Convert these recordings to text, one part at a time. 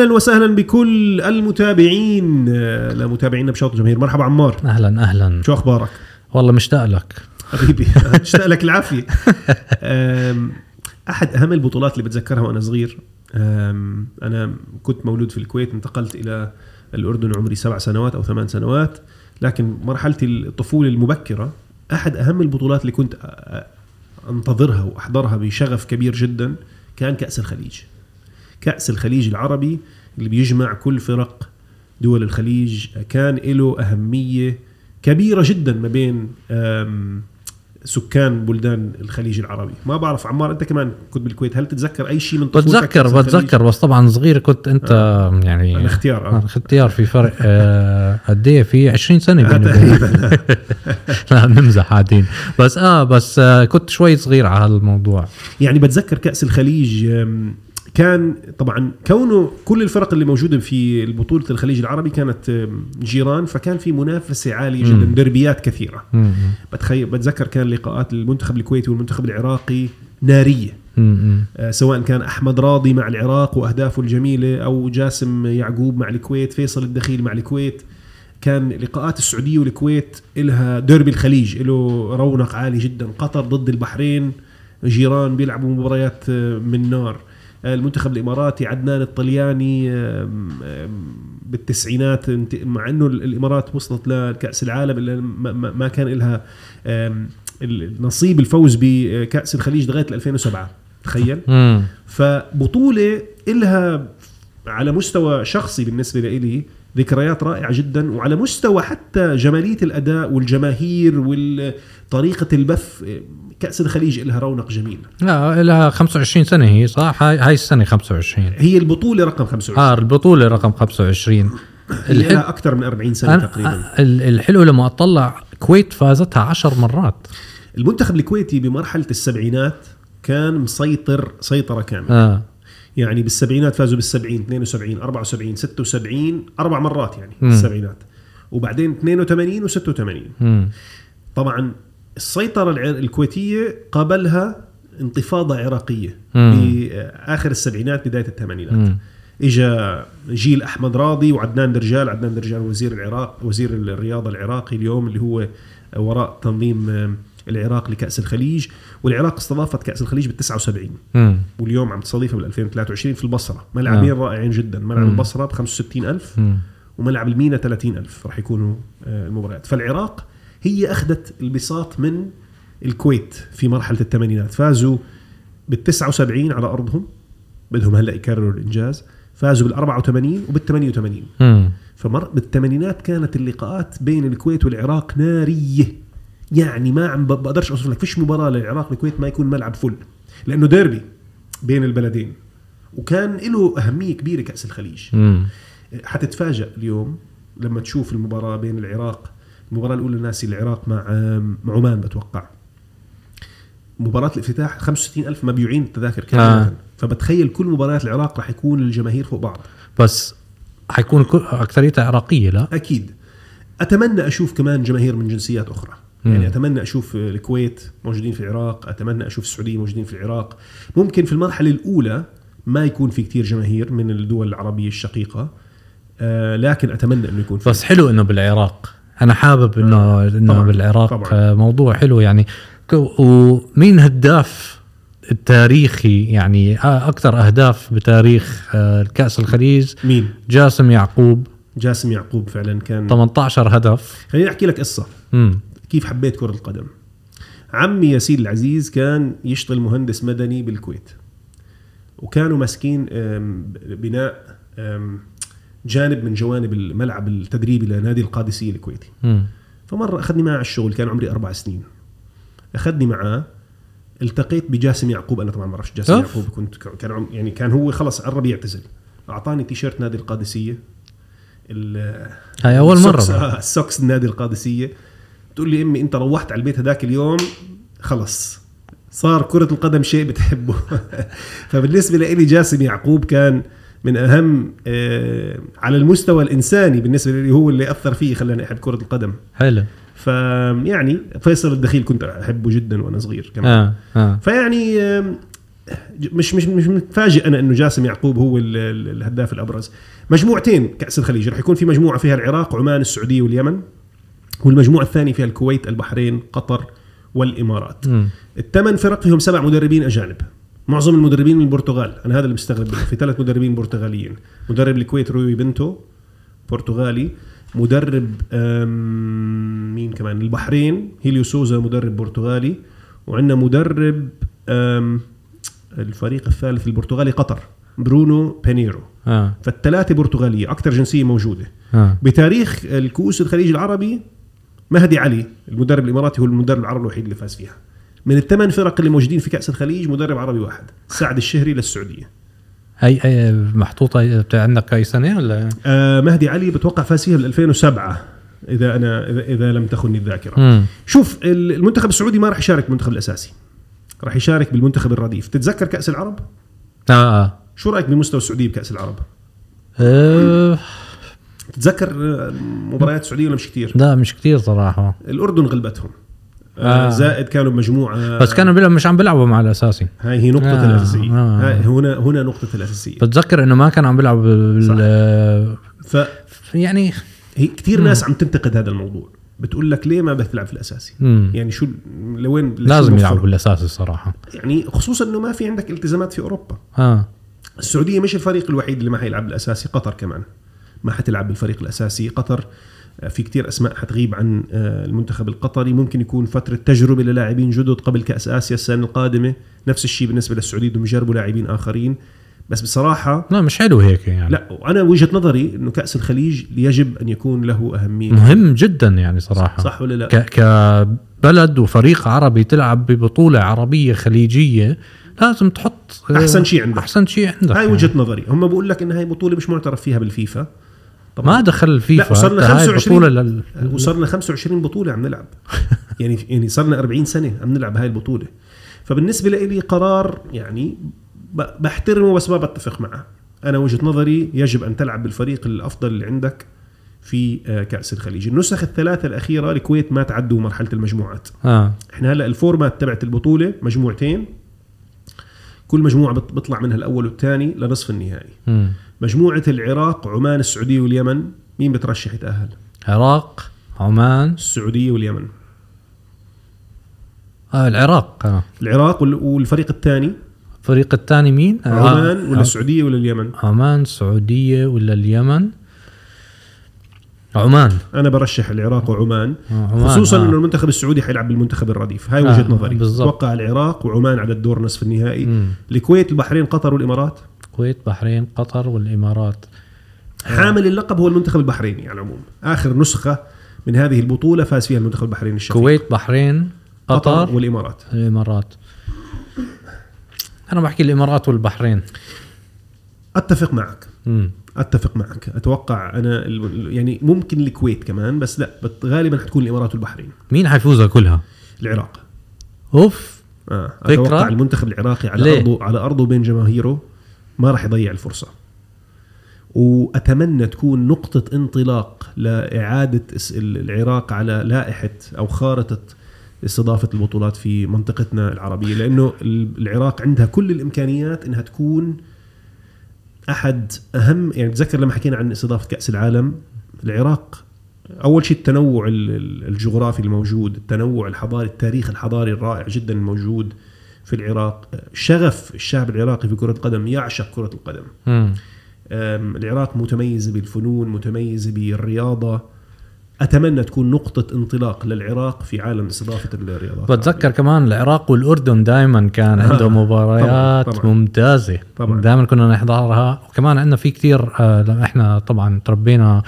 أهلا وسهلا بكل المتابعين. لمتابعينا بشوط الجماهير. مرحبا عمار. أهلا أهلا. شو أخبارك؟ والله مشتاق لك. حبيبي. اشتاق لك العافية. أحد أهم البطولات اللي بتذكرها وأنا صغير. أنا كنت مولود في الكويت انتقلت إلى الأردن عمري سبع سنوات أو ثمان سنوات. لكن مرحله الطفولة المبكرة أحد أهم البطولات اللي كنت أنتظرها وأحضرها بشغف كبير جدا كان كأس الخليج. كأس الخليج العربي اللي بيجمع كل فرق دول الخليج. كان له أهمية كبيرة جدا ما بين سكان بلدان الخليج العربي. ما بعرف عمار أنت كمان كنت بالكويت هل تتذكر أي شيء من طفولتك بتذكر كأس؟ بتذكر بس طبعا صغير كنت أنت يعني أنا اختيار، آه. آه، اختيار في فرق آه، قد إيه؟ في 20 سنة آه، بيني وبينك. لا بنمزح قاعدين بس آه بس آه كنت شوي صغير على هالموضوع يعني بتذكر كأس الخليج كان طبعا كونه كل الفرق اللي موجودة في بطولة الخليج العربي كانت جيران فكان في منافسة عالية جدا. دربيات كثيرة مم. بتخيل بتذكر كان لقاءات المنتخب الكويتي والمنتخب العراقي نارية مم. آه، سواء كان أحمد راضي مع العراق وأهدافه الجميلة أو جاسم يعقوب مع الكويت فيصل الدخيل مع الكويت كان لقاءات السعودية والكويت إلها ديربي الخليج له رونق عالي جدا قطر ضد البحرين جيران بيلعبوا مباريات آه، من نار المنتخب الإماراتي عدنان الطلياني بالتسعينات مع إنه الإمارات وصلت لكأس العالم الا ما- كان لها آم، النصيب الفوز بكأس الخليج لغاية 2007 تخيل مم. فبطولة إلها على مستوى شخصي بالنسبة لي ذكريات رائعة جدا وعلى مستوى حتى جمالية الأداء والجماهير وطريقة البث كأس الخليج إلها رونق جميل. لا لها 25 سنة هي صح؟ هاي هاي السنة 25 هي البطولة رقم 25 آه البطولة رقم 25 هي الحل... لها أكثر من 40 سنة أنا تقريبا. ال- الحلو لما أطلع كويت فازتها 10 مرات. المنتخب الكويتي بمرحلة السبعينات كان مسيطر سيطرة كاملة. آه. يعني بالسبعينات فازوا بالسبعين 72 74 76 أربع مرات يعني مم. بالسبعينات وبعدين 82 و86 مم. طبعا السيطرة الكويتية قابلها انتفاضة عراقية. بآخر السبعينات بداية الثمانينات. اجى جيل أحمد راضي وعدنان درجال عدنان درجال وزير العراق وزير الرياضة العراقي اليوم اللي هو وراء تنظيم العراق لكأس الخليج والعراق استضافت كأس الخليج بال 79 مم. واليوم عم تستضيفها بال 2023 في البصرة ملعبين آه. رائعين جدا ملعب مم. البصرة ب 65000 مم. وملعب المينا 30000 راح يكونوا آه، المباريات فالعراق هي أخذت البساط من الكويت في مرحلة الثمانينات فازوا بال 79 على أرضهم بدهم هلأ يكرروا الإنجاز فازوا بال 84 وبال 88 مم. فمر بالثمانينات كانت اللقاءات بين الكويت والعراق نارية يعني ما عم بقدرش أوصف لك. فيش مباراة للعراق والكويت ما يكون ملعب فل لأنه ديربي بين البلدين وكان له أهمية كبيرة كأس الخليج. مم. حتتفاجأ اليوم لما تشوف المباراة بين العراق المباراة الأولى ناسي العراق مع مع عمان بتوقع. مباراة الافتتاح 65 ألف مبيوعين التذاكر كاملة. آه. فبتخيل كل مباريات العراق راح يكون الجماهير فوق بعض. بس حيكون أكثريتها عراقية لا؟ أكيد. أتمنى أشوف كمان جماهير من جنسيات أخرى. يعني أتمنى أشوف الكويت موجودين في العراق أتمنى أشوف السعودية موجودين في العراق. ممكن في المرحلة الأولى ما يكون في كتير جماهير من الدول العربية الشقيقة آه لكن أتمنى أنه يكون في. بس حلو إنه بالعراق. أنا حابب إنه إنه طبعاً، بالعراق طبعاً. آه، موضوع حلو يعني. ومين هداف التاريخي؟ يعني أكثر أهداف بتاريخ آه، كأس الخليج. مين؟ جاسم يعقوب. جاسم يعقوب فعلا كان 18 هدف. خليني أحكي لك قصة. امم كيف حبيت كرة القدم؟ عمي ياسين العزيز كان يشتغل مهندس مدني بالكويت. وكانوا ماسكين بناء جانب من جوانب الملعب التدريبي لنادي القادسية الكويتي. امم فمرة أخذني معه على الشغل كان عمري أربع سنين. أخذني معاه التقيت بجاسم يعقوب. أنا طبعا ما بعرفش جاسم أوف. يعقوب كنت كان عم- يعني كان هو خلص قرب يعتزل أعطاني تيشيرت نادي القادسية ال- هاي أول مرة ال socks, النادي القادسية. تقول لي امي انت روحت على البيت هذاك اليوم؟ خلص. صار كرة القدم شيء بتحبه. فبالنسبة لي جاسم يعقوب كان من أهم آه على المستوى الإنساني بالنسبة لي هو اللي أثر فيه خلاني أحب كرة القدم. حلو. فيعني فيصل الدخيل كنت أحبه جدا وأنا صغير كمان. آه آه. فيعني مش مش مش متفاجئ أنا إنه جاسم يعقوب هو ال- ال- الهداف الأبرز. مجموعتين كاس الخليج رح يكون في مجموعة فيها العراق عمان السعودية واليمن. والمجموعه الثانية فيها الكويت البحرين قطر والإمارات. الثمان فرق فيهم سبع مدربين أجانب. معظم المدربين من البرتغال. أنا هذا اللي مستغرب منه. في ثلاث مدربين برتغاليين. مدرب الكويت روي بنتو برتغالي. مدرب مين كمان؟ البحرين هيليو سوزا مدرب برتغالي. وعندنا مدرب الفريق الثالث البرتغالي قطر برونو بينيرو. آه. فالثلاثة برتغالية أكثر جنسية موجودة. آه. بتاريخ الكؤوس الخليج العربي مهدي علي المدرب الإماراتي هو المدرب العربي الوحيد اللي فاز فيها. من الثمان فرق اللي موجودين في كأس الخليج مدرب عربي واحد سعد الشهري للسعودية. اي اي محطوطة عندك أي سنة ولا؟ آه مهدي علي بتوقع فاز فيها بال 2007 إذا أنا إذا, إذا لم تخني الذاكرة. مم. شوف ال- المنتخب السعودي ما راح يشارك بالمنتخب الأساسي. راح يشارك بالمنتخب الرديف. تتذكر كأس العرب؟ آه آه. شو رأيك بمستوى السعودية بكأس العرب؟ آه، تتذكر آه، مباريات السعوديه ولا مش كثير لا مش كتير صراحة. الأردن غلبتهم. آه. آه. زائد كانوا بمجموعه بس كانوا بيلعبوا مش عم بيلعبوا مع الأساسي. هاي هي نقطة آه، الأساسية. آه. هاي هنا هنا نقطة الأساسية. بتذكر إنه ما كانوا عم بيلعبوا بال فهي يعني كثير ناس عم تنتقد هذا الموضوع. بتقول لك ليه ما بدك تلعب في الأساسي؟ مم. يعني شو لوين لازم؟ يلعبوا بالاساسي الصراحه يعني خصوصا إنه ما في عندك التزامات في أوروبا. آه. السعودية مش الفريق الوحيد اللي ما حيلعب بالأساسي قطر كمان. ما حتلعب بالفريق الأساسي قطر. في كتير أسماء حتغيب عن آه، المنتخب القطري. ممكن يكون فترة تجربة للاعبين جدد قبل كأس آسيا السنة القادمة. نفس الشيء بالنسبة للسعوديه بدهم يجربوا لاعبين آخرين. بس بصراحة لا مش حلو هيك يعني. لا وأنا وجهة نظري إنه كأس الخليج يجب أن يكون له أهمية. مهم جدا يعني صراحة. صح ولا لا؟ كبلد وفريق عربي تلعب ببطولة عربية خليجية لازم تحط آه، أحسن شيء عندك. أحسن شيء عندك هاي يعني. وجهة نظري. هم بقول لك إن هاي بطولة مش معترف فيها بالفيفا. ما دخل الفيفا لا وصلنا حتى هاي 25 البطولة لل... وصلنا 25 بطولة عم نلعب. يعني يعني صرنا 40 سنة عم نلعب هاي البطولة. فبالنسبة لي قرار يعني بحترمه بس ما بتفق معه. أنا وجهة نظري يجب أن تلعب بالفريق الأفضل اللي عندك في آه، كأس الخليج. النسخ الثلاثة الأخيرة الكويت ما تعدوا مرحلة المجموعات. آه. إحنا هلأ الفورمات تبعت البطولة مجموعتين. كل مجموعة بيطلع منها الأول والثاني لنصف النهائي. مجموعة العراق عمان السعودية واليمن مين بترشح يتأهل عراق عمان السعودية واليمن آه العراق آه. العراق وال- والفريق الثاني الفريق الثاني مين؟ عمان آه. ولا السعودية ولا اليمن عمان السعودية ولا اليمن؟ عمان أنا برشح العراق وعمان آه، عمان خصوصا آه. إنه المنتخب السعودي حيلعب بالمنتخب الرديف هاي آه، وجهه نظري بالضبط. أتوقع العراق وعمان على الدور نصف النهائي. الكويت البحرين قطر والإمارات الكويت بحرين قطر والإمارات. حامل اللقب هو المنتخب البحريني على العموم. آخر نسخة من هذه البطولة فاز فيها المنتخب البحريني الشقيق الكويت بحرين قطر, قطر والإمارات. الامارات أنا بحكي الإمارات والبحرين. أتفق معك. مم. أتفق معك. أتوقع أنا يعني ممكن الكويت كمان بس لا غالبا حتكون الإمارات والبحرين. مين حيفوزها كلها؟ العراق. أوف. آه. فكرة؟ أتوقع المنتخب العراقي على ليه؟ ارضه على أرضه بين جماهيره. ما راح يضيع الفرصة. وأتمنى تكون نقطة انطلاق لإعادة العراق على لائحة أو خارطة استضافة البطولات في منطقتنا العربية لأنه ال- العراق عندها كل الإمكانيات إنها تكون أحد أهم يعني تذكر لما حكينا عن استضافة كأس العالم العراق أول شيء التنوع ال- ال- الجغرافي الموجود التنوع الحضاري التاريخ الحضاري الرائع جدا الموجود. في العراق شغف الشعب العراقي في كرة القدم يعشق كرة القدم. أم، العراق متميزة بالفنون متميزة بالرياضة أتمنى تكون نقطة انطلاق للعراق في عالم استضافة الرياضات بتذكر كمان العراق والأردن دائما كان عندهم مباريات طبعاً، طبعاً. ممتازة طبعاً. دائما كنا نحضرها وكمان عندنا في كتير آه إحنا طبعا تربينا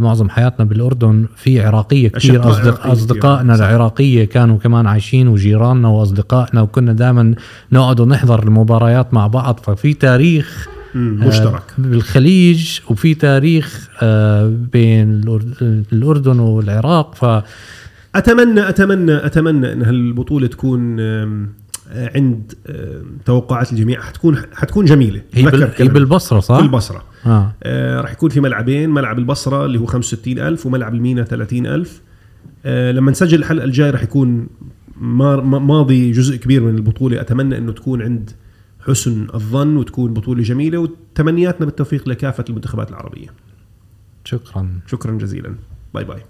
معظم حياتنا بالأردن في عراقية كثير أصدق عراقية أصدقائنا كتير. صح. العراقية كانوا كمان عايشين وجيراننا وأصدقائنا وكنا دائما نقعد ونحضر المباريات مع بعض ففي تاريخ مم، مشترك آه، بالخليج وفي تاريخ آه بين الأردن والعراق ف اتمنى اتمنى أتمنى إن هالبطولة تكون آه، عند آم، توقعات الجميع حتكون حتكون جميلة. هي, بال... هي. بالبصرة صح؟ في البصره آه. آه راح يكون في ملعبين ملعب البصرة اللي هو 65000 وملعب المينا 30000 آه لما نسجل الحلقة الجاي راح يكون ما- ما- ماضي جزء كبير من البطولة. أتمنى إنه تكون عند حسن الظن وتكون بطولة جميلة وتمنياتنا بالتوفيق لكافة المنتخبات العربية. شكرا. شكرا جزيلا. باي باي.